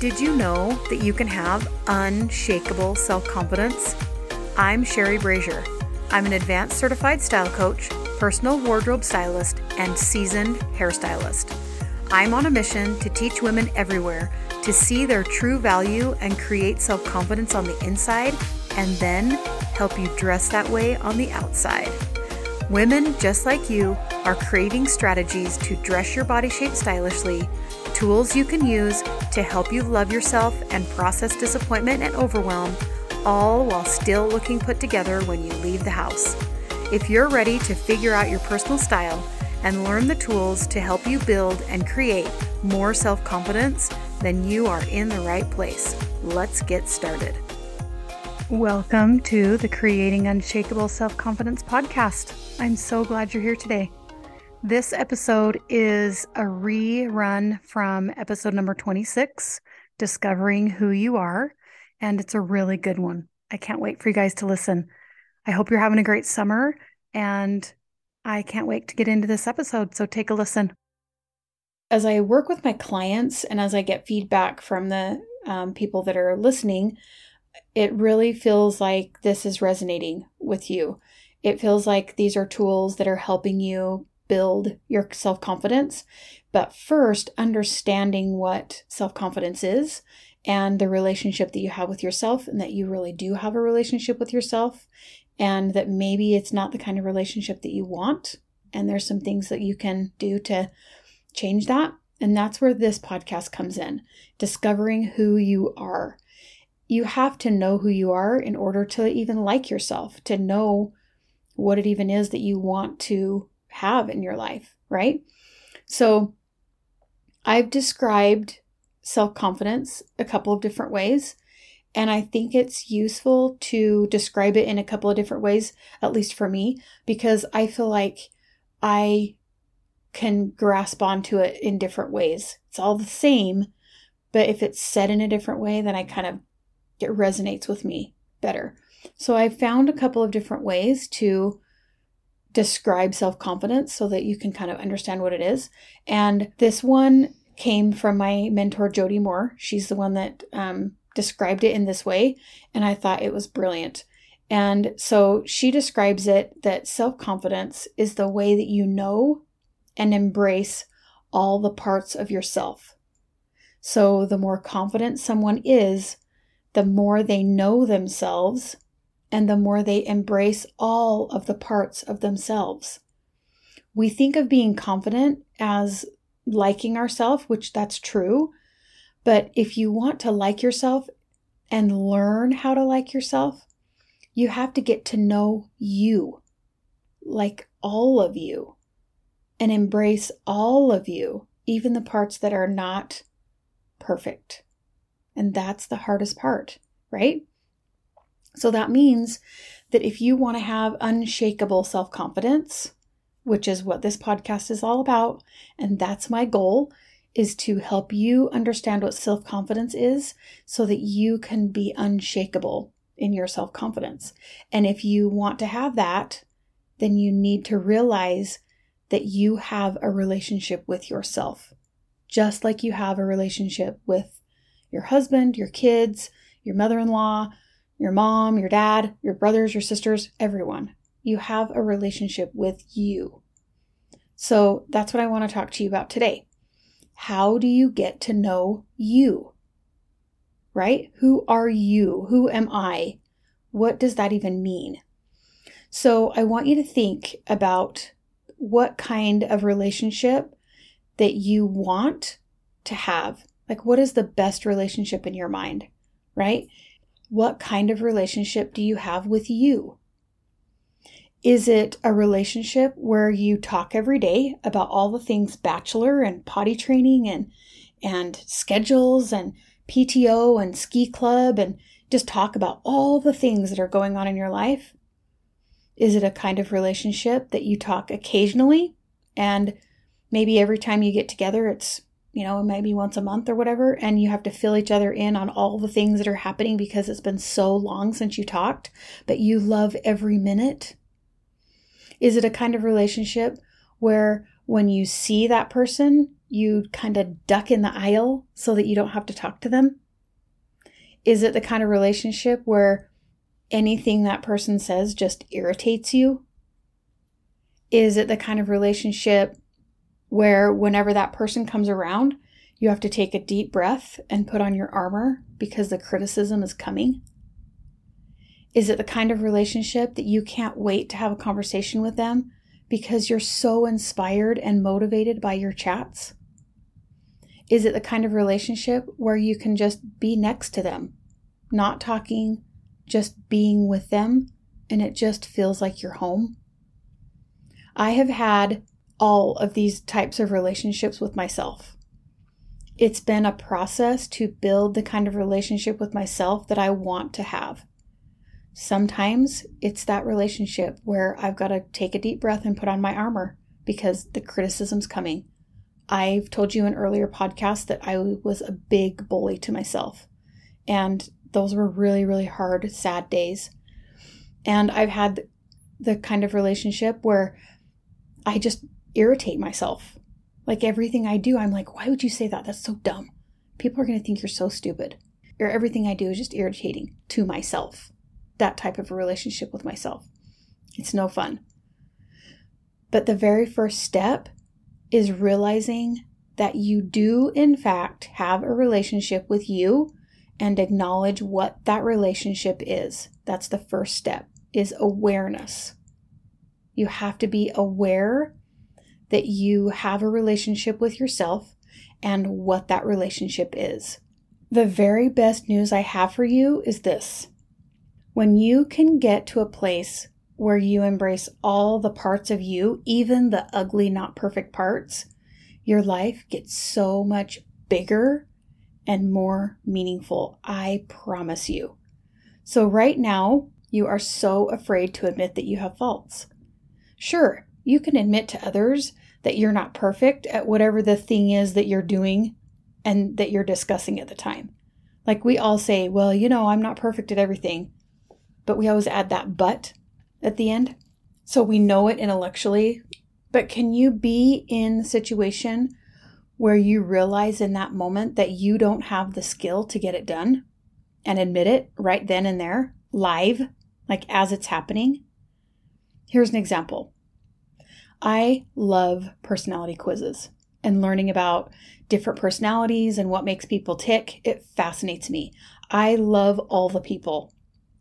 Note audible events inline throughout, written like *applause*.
Did you know that you can have unshakable self confidence? I'm Sherry Brazier. I'm an advanced certified style coach, personal wardrobe stylist, and seasoned hairstylist. I'm on a mission to teach women everywhere to see their true value and create self confidence on the inside, and then help you dress that way on the outside. Women just like you are craving strategies to dress your body shape stylishly, tools you can use to help you love yourself and process disappointment and overwhelm, all while still looking put together when you leave the house. If you're ready to figure out your personal style and learn the tools to help you build and create more self confidence, then you are in the right place. Let's get started. Welcome to the Creating Unshakable Self Confidence podcast. I'm so glad you're here today. This episode is a rerun from episode number 26, Discovering Who You Are, and it's a really good one. I can't wait for you guys to listen. I hope you're having a great summer, and I can't wait to get into this episode. So take a listen. As I work with my clients and as I get feedback from the um, people that are listening, it really feels like this is resonating with you. It feels like these are tools that are helping you build your self confidence. But first, understanding what self confidence is and the relationship that you have with yourself, and that you really do have a relationship with yourself, and that maybe it's not the kind of relationship that you want. And there's some things that you can do to change that. And that's where this podcast comes in discovering who you are you have to know who you are in order to even like yourself, to know what it even is that you want to have in your life, right? So I've described self confidence a couple of different ways. And I think it's useful to describe it in a couple of different ways, at least for me, because I feel like I can grasp onto it in different ways. It's all the same, but if it's said in a different way, then I kind of it resonates with me better. So I found a couple of different ways to describe self confidence so that you can kind of understand what it is. And this one came from my mentor, Jody Moore. She's the one that um, described it in this way, and I thought it was brilliant. And so she describes it that self confidence is the way that you know and embrace all the parts of yourself. So the more confident someone is, the more they know themselves and the more they embrace all of the parts of themselves. We think of being confident as liking ourselves, which that's true. But if you want to like yourself and learn how to like yourself, you have to get to know you, like all of you, and embrace all of you, even the parts that are not perfect. And that's the hardest part, right? So that means that if you want to have unshakable self confidence, which is what this podcast is all about, and that's my goal, is to help you understand what self confidence is so that you can be unshakable in your self confidence. And if you want to have that, then you need to realize that you have a relationship with yourself, just like you have a relationship with your husband, your kids, your mother in law, your mom, your dad, your brothers, your sisters, everyone. You have a relationship with you. So that's what I want to talk to you about today. How do you get to know you? Right? Who are you? Who am I? What does that even mean? So I want you to think about what kind of relationship that you want to have like, what is the best relationship in your mind, right? What kind of relationship do you have with you? Is it a relationship where you talk every day about all the things bachelor and potty training and and schedules and PTO and ski club and just talk about all the things that are going on in your life? Is it a kind of relationship that you talk occasionally and maybe every time you get together it's you know, maybe once a month or whatever, and you have to fill each other in on all the things that are happening because it's been so long since you talked, but you love every minute? Is it a kind of relationship where when you see that person, you kind of duck in the aisle so that you don't have to talk to them? Is it the kind of relationship where anything that person says just irritates you? Is it the kind of relationship where whenever that person comes around, you have to take a deep breath and put on your armor because the criticism is coming? Is it the kind of relationship that you can't wait to have a conversation with them because you're so inspired and motivated by your chats? Is it the kind of relationship where you can just be next to them, not talking, just being with them, and it just feels like you're home? I have had all of these types of relationships with myself. It's been a process to build the kind of relationship with myself that I want to have. Sometimes it's that relationship where I've got to take a deep breath and put on my armor because the criticism's coming. I've told you in earlier podcasts that I was a big bully to myself. And those were really, really hard, sad days. And I've had the kind of relationship where I just irritate myself. Like everything I do, I'm like, why would you say that? That's so dumb. People are going to think you're so stupid. Or everything I do is just irritating to myself. That type of a relationship with myself. It's no fun. But the very first step is realizing that you do, in fact, have a relationship with you and acknowledge what that relationship is. That's the first step is awareness. You have to be aware that you have a relationship with yourself and what that relationship is. The very best news I have for you is this. When you can get to a place where you embrace all the parts of you, even the ugly, not perfect parts, your life gets so much bigger and more meaningful. I promise you. So, right now, you are so afraid to admit that you have faults. Sure, you can admit to others that you're not perfect at whatever the thing is that you're doing and that you're discussing at the time. Like we all say, well, you know, I'm not perfect at everything, but we always add that but at the end. So we know it intellectually. But can you be in the situation where you realize in that moment that you don't have the skill to get it done and admit it right then and there, live, like as it's happening? Here's an example I love personality quizzes and learning about different personalities and what makes people tick. It fascinates me. I love all the people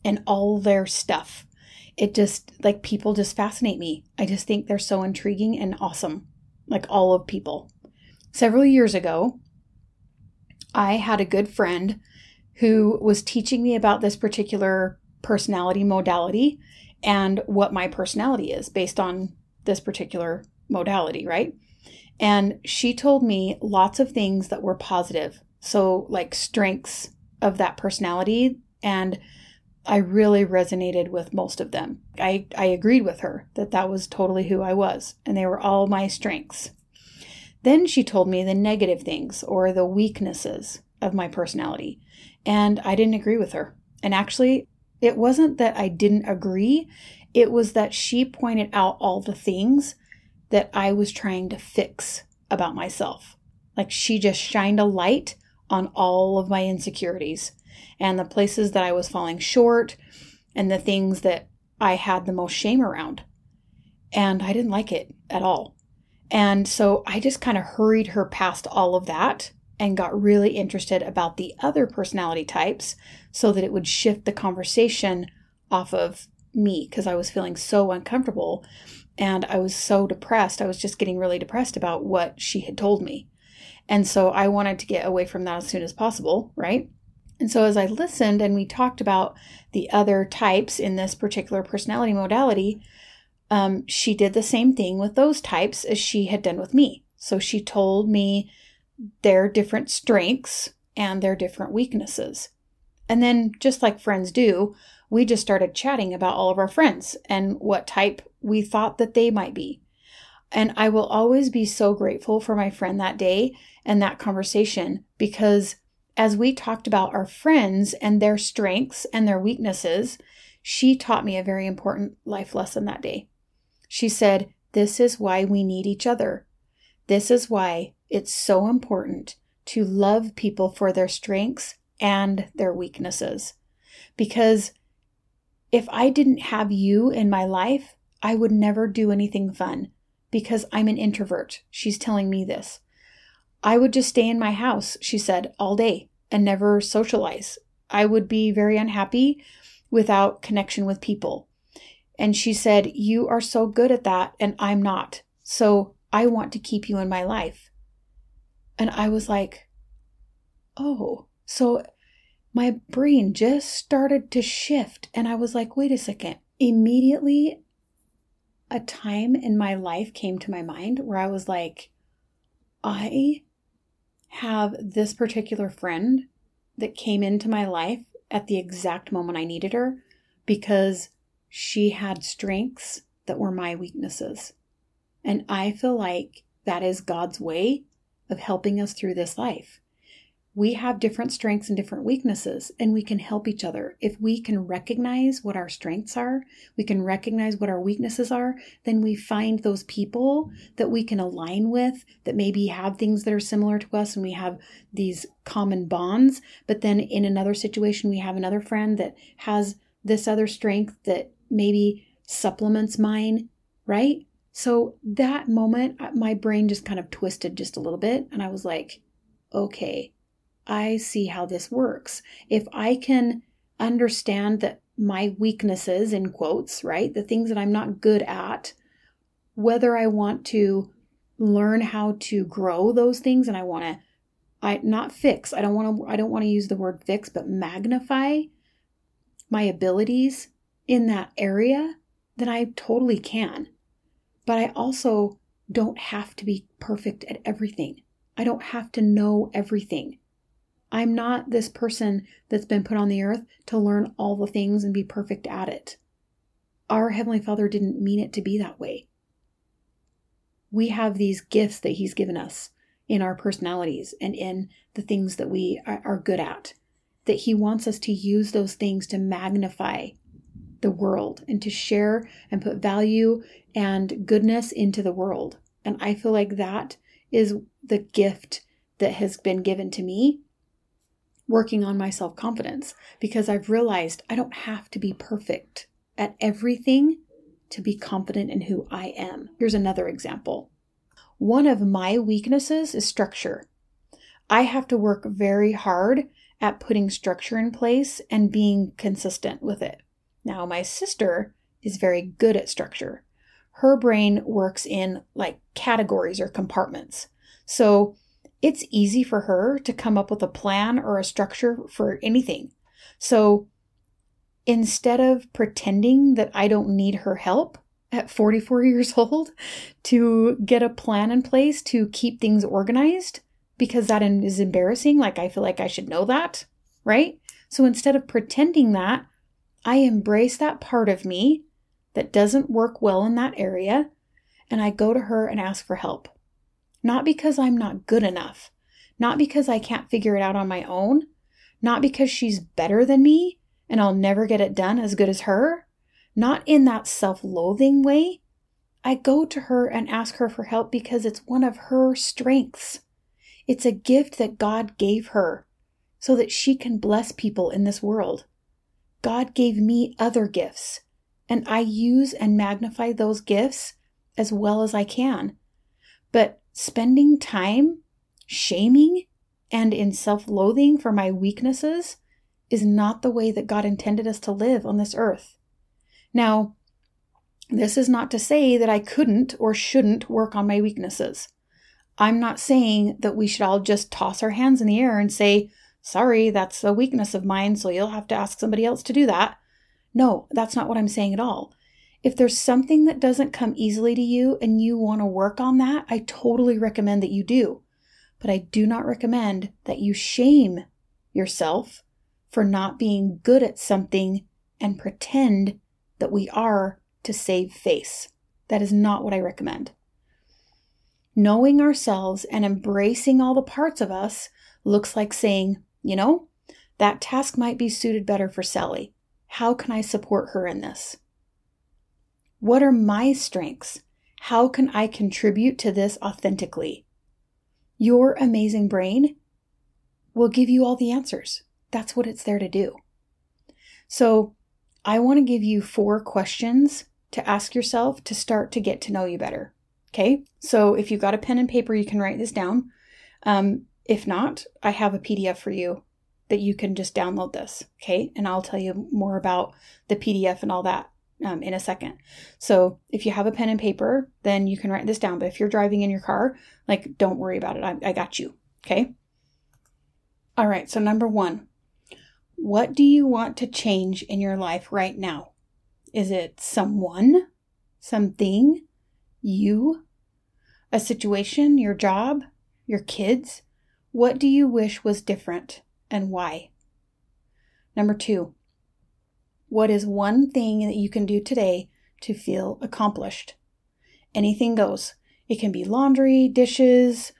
and all their stuff. It just, like, people just fascinate me. I just think they're so intriguing and awesome, like all of people. Several years ago, I had a good friend who was teaching me about this particular personality modality and what my personality is based on this particular modality, right? And she told me lots of things that were positive. So, like strengths of that personality. And I really resonated with most of them. I, I agreed with her that that was totally who I was, and they were all my strengths. Then she told me the negative things or the weaknesses of my personality, and I didn't agree with her. And actually, it wasn't that I didn't agree, it was that she pointed out all the things that I was trying to fix about myself. Like she just shined a light on all of my insecurities and the places that I was falling short and the things that I had the most shame around. And I didn't like it at all. And so I just kind of hurried her past all of that and got really interested about the other personality types so that it would shift the conversation off of me because I was feeling so uncomfortable and I was so depressed. I was just getting really depressed about what she had told me. And so I wanted to get away from that as soon as possible, right? And so as I listened and we talked about the other types in this particular personality modality, um, she did the same thing with those types as she had done with me. So she told me their different strengths and their different weaknesses. And then, just like friends do, we just started chatting about all of our friends and what type we thought that they might be. And I will always be so grateful for my friend that day and that conversation because as we talked about our friends and their strengths and their weaknesses, she taught me a very important life lesson that day. She said, This is why we need each other. This is why it's so important to love people for their strengths and their weaknesses. Because if I didn't have you in my life, I would never do anything fun because I'm an introvert. She's telling me this. I would just stay in my house, she said, all day and never socialize. I would be very unhappy without connection with people. And she said, You are so good at that, and I'm not. So I want to keep you in my life. And I was like, Oh, so my brain just started to shift. And I was like, Wait a second. Immediately, a time in my life came to my mind where I was like, I have this particular friend that came into my life at the exact moment I needed her because she had strengths that were my weaknesses. And I feel like that is God's way of helping us through this life we have different strengths and different weaknesses, and we can help each other. If we can recognize what our strengths are, we can recognize what our weaknesses are, then we find those people that we can align with that maybe have things that are similar to us and we have these common bonds. But then in another situation, we have another friend that has this other strength that maybe supplements mine, right? So that moment, uh, my brain just kind of twisted just a little bit, and I was like, okay I see how this works. If I can understand that my weaknesses, in quotes, right, the things that I'm not good at, whether I want to learn how to grow those things and I want to I not fix. I don't want to I don't want to use the word fix, but magnify my abilities in that area, then I totally can. But I also don't have to be perfect at everything. I don't have to know everything. I'm not this person that's been put on the earth to learn all the things and be perfect at it. Our Heavenly Father didn't mean it to be that way. We have these gifts that He's given us in our personalities and in the things that we are good at, that He wants us to use those things to magnify the world and to share and put value and goodness into the world. And I feel like that is the gift that has been given to me working on my self confidence because I've realized I don't have to be perfect at everything to be confident in who I am. Here's another example. One of my weaknesses is structure. I have to work very hard at putting structure in place and being consistent with it. Now, my sister is very good at structure. Her brain works in like categories or compartments. So it's easy for her to come up with a plan or a structure for anything. So instead of pretending that I don't need her help at 44 *laughs* years old to get a plan in place to keep things organized, because that is embarrassing, like I feel like I should know that, right? So instead of pretending that, I embrace that part of me that doesn't work well in that area, and I go to her and ask for help. Not because I'm not good enough, not because I can't figure it out on my own, not because she's better than me and I'll never get it done as good as her, not in that self loathing way. I go to her and ask her for help because it's one of her strengths. It's a gift that God gave her so that she can bless people in this world. God gave me other gifts, and I use and magnify those gifts as well as I can. But spending time shaming and in self loathing for my weaknesses is not the way that God intended us to live on this earth. Now, this is not to say that I couldn't or shouldn't work on my weaknesses. I'm not saying that we should all just toss our hands in the air and say, sorry, that's a weakness of mine, so you'll have to ask somebody else to do that. No, that's not what I'm saying at all. If there's something that doesn't come easily to you and you want to work on that, I totally recommend that you do. But I do not recommend that you shame yourself for not being good at something and pretend that we are to save face. That is not what I recommend. Knowing ourselves and embracing all the parts of us looks like saying, you know, that task might be suited better for Sally. How can I support her in this? What are my strengths? How can I contribute to this authentically? Your amazing brain will give you all the answers. That's what it's there to do. So, I want to give you four questions to ask yourself to start to get to know you better. Okay, so if you've got a pen and paper, you can write this down. Um, if not, I have a PDF for you that you can just download this. Okay, and I'll tell you more about the PDF and all that um, in a second. So if you have a pen and paper, then you can write this down. But if you're driving in your car, like, don't worry about it. I, I got you. Okay. All right. So, number one, what do you want to change in your life right now? Is it someone, something, you, a situation, your job, your kids? What do you wish was different and why? Number two, what is one thing that you can do today to feel accomplished? Anything goes. It can be laundry, dishes,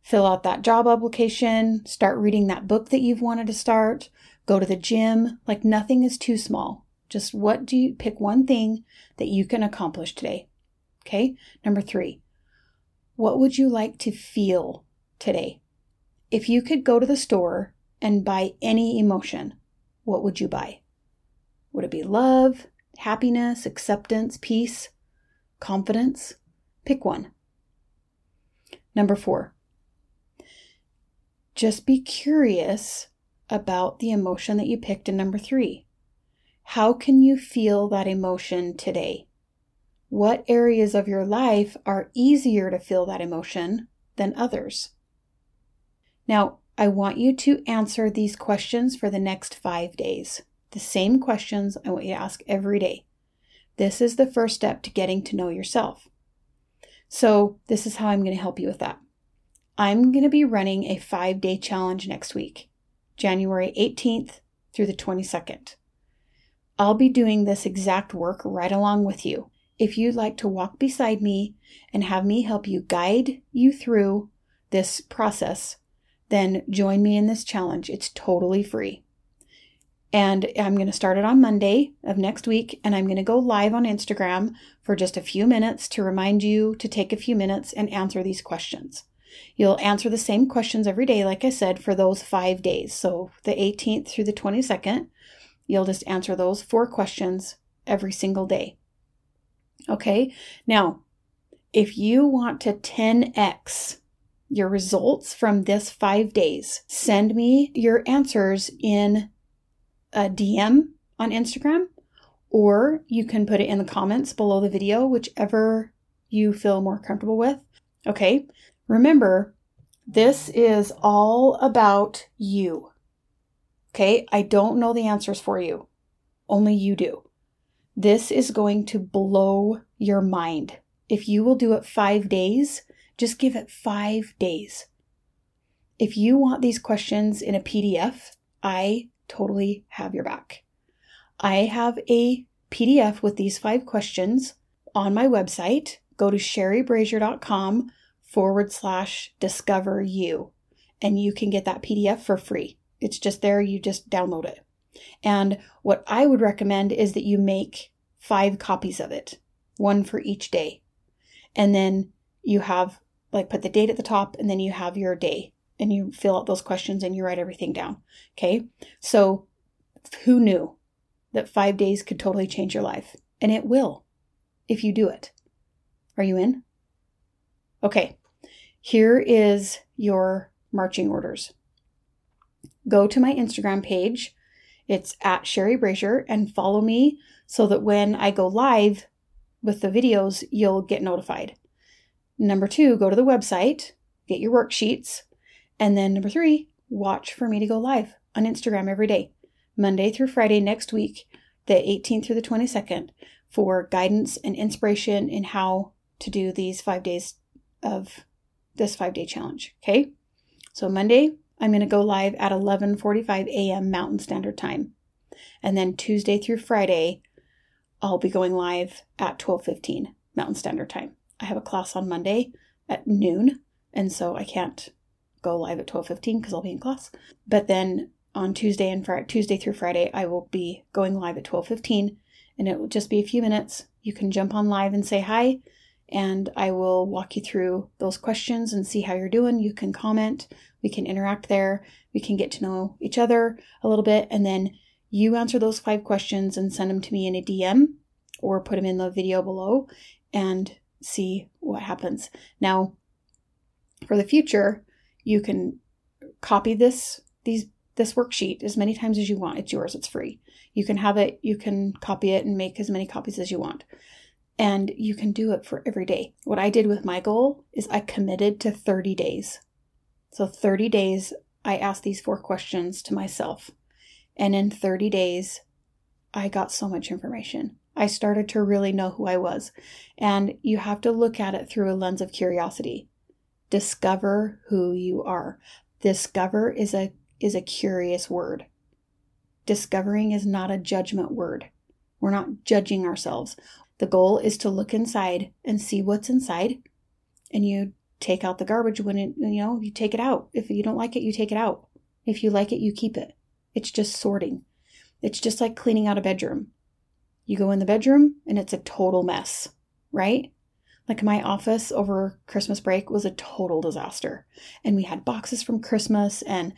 fill out that job application, start reading that book that you've wanted to start, go to the gym. Like nothing is too small. Just what do you pick one thing that you can accomplish today? Okay. Number three, what would you like to feel today? If you could go to the store and buy any emotion, what would you buy? Would it be love, happiness, acceptance, peace, confidence? Pick one. Number four, just be curious about the emotion that you picked in number three. How can you feel that emotion today? What areas of your life are easier to feel that emotion than others? Now, I want you to answer these questions for the next five days. The same questions I want you to ask every day. This is the first step to getting to know yourself. So, this is how I'm going to help you with that. I'm going to be running a five day challenge next week, January 18th through the 22nd. I'll be doing this exact work right along with you. If you'd like to walk beside me and have me help you guide you through this process, then join me in this challenge. It's totally free. And I'm going to start it on Monday of next week, and I'm going to go live on Instagram for just a few minutes to remind you to take a few minutes and answer these questions. You'll answer the same questions every day, like I said, for those five days. So the 18th through the 22nd, you'll just answer those four questions every single day. Okay, now if you want to 10x your results from this five days, send me your answers in a DM on Instagram, or you can put it in the comments below the video, whichever you feel more comfortable with. Okay, remember, this is all about you. Okay, I don't know the answers for you, only you do. This is going to blow your mind. If you will do it five days, just give it five days. If you want these questions in a PDF, I totally have your back. I have a PDF with these five questions on my website. Go to sherrybrazier.com forward slash discover you, and you can get that PDF for free. It's just there, you just download it. And what I would recommend is that you make five copies of it, one for each day. And then you have, like, put the date at the top, and then you have your day and you fill out those questions and you write everything down. Okay. So who knew that five days could totally change your life? And it will if you do it. Are you in? Okay. Here is your marching orders. Go to my Instagram page. It's at Sherry Brazier and follow me so that when I go live with the videos, you'll get notified. Number two, go to the website, get your worksheets, and then number three, watch for me to go live on Instagram every day, Monday through Friday next week, the 18th through the 22nd, for guidance and inspiration in how to do these five days of this five day challenge. Okay. So Monday, I'm going to go live at 11:45 a.m. Mountain Standard Time. And then Tuesday through Friday, I'll be going live at 12:15 Mountain Standard Time. I have a class on Monday at noon, and so I can't go live at 12:15 because I'll be in class. But then on Tuesday and Friday, Tuesday through Friday, I will be going live at 12:15 and it will just be a few minutes. You can jump on live and say hi and I will walk you through those questions and see how you're doing. You can comment, we can interact there, we can get to know each other a little bit, and then you answer those five questions and send them to me in a DM or put them in the video below and see what happens. Now, for the future, you can copy this these this worksheet as many times as you want. It's yours, it's free. You can have it, you can copy it and make as many copies as you want. And you can do it for every day. What I did with my goal is I committed to 30 days. So 30 days I asked these four questions to myself. And in 30 days I got so much information. I started to really know who I was. And you have to look at it through a lens of curiosity. Discover who you are. Discover is a is a curious word. Discovering is not a judgment word. We're not judging ourselves. The goal is to look inside and see what's inside and you take out the garbage when it you know, you take it out. If you don't like it, you take it out. If you like it, you keep it. It's just sorting. It's just like cleaning out a bedroom. You go in the bedroom and it's a total mess, right? Like my office over Christmas break was a total disaster. And we had boxes from Christmas and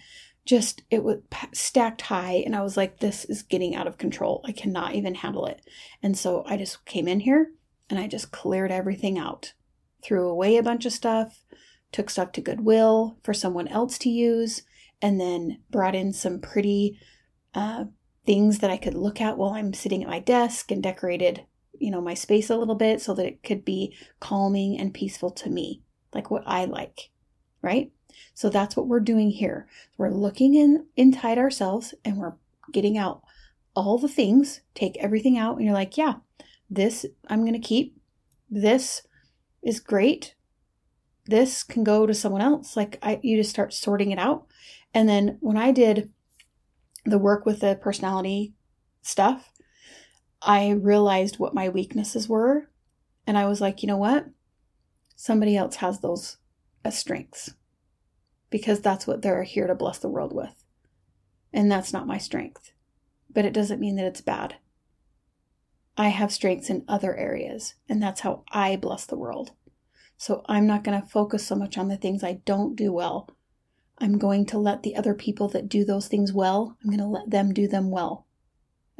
just it was stacked high and I was like this is getting out of control. I cannot even handle it. And so I just came in here and I just cleared everything out. Threw away a bunch of stuff, took stuff to Goodwill for someone else to use, and then brought in some pretty uh, things that I could look at while I'm sitting at my desk and decorated, you know, my space a little bit so that it could be calming and peaceful to me, like what I like, right? So that's what we're doing here. We're looking in inside ourselves and we're getting out all the things, take everything out and you're like, yeah, this I'm going to keep. This is great. This can go to someone else. Like I you just start sorting it out. And then when I did the work with the personality stuff, I realized what my weaknesses were. And I was like, you know what? Somebody else has those as strengths because that's what they're here to bless the world with. And that's not my strength. But it doesn't mean that it's bad. I have strengths in other areas, and that's how I bless the world. So I'm not going to focus so much on the things I don't do well I'm going to let the other people that do those things well, I'm going to let them do them well.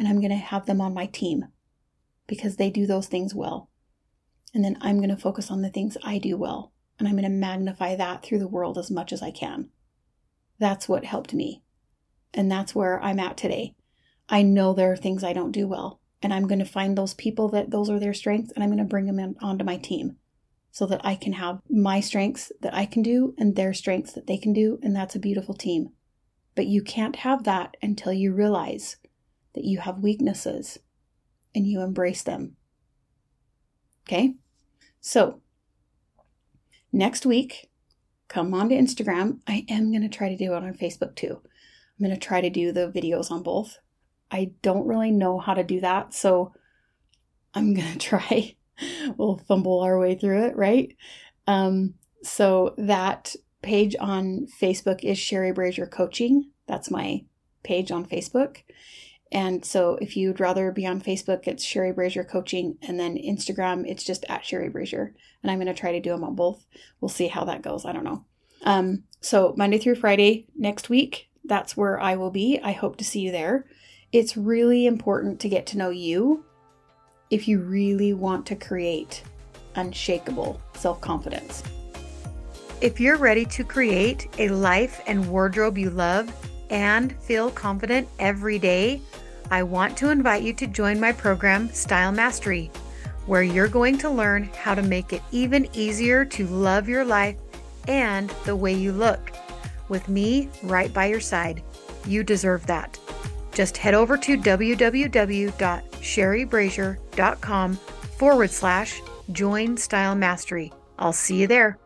And I'm going to have them on my team because they do those things well. And then I'm going to focus on the things I do well. And I'm going to magnify that through the world as much as I can. That's what helped me. And that's where I'm at today. I know there are things I don't do well. And I'm going to find those people that those are their strengths and I'm going to bring them in, onto my team so that I can have my strengths that I can do and their strengths that they can do, and that's a beautiful team. But you can't have that until you realize that you have weaknesses and you embrace them. Okay? So, next week, come on to Instagram. I am going to try to do it on Facebook too. I'm going to try to do the videos on both. I don't really know how to do that, so I'm *laughs* going to try we'll fumble our way through it, right? Um, so that page on Facebook is Sherry Brazier Coaching. That's my page on Facebook. And so if you'd rather be on Facebook, it's Sherry Brazier Coaching. And then Instagram, it's just at Sherry Brazier. And I'm going to try to do them on both. We'll see how that goes. I don't know. Um, so Monday through Friday next week, that's where I will be. I hope to see you there. It's really important to get to know you if you really want to create unshakable self confidence. If you're ready to create a life and wardrobe you love and feel confident every day, I want to invite you to join my program, Style Mastery, where you're going to learn how to make it even easier to love your life and the way you look. With me right by your side. You deserve that. Just head over to www.sherrybrazier.com forward slash join style mastery. I'll see you there.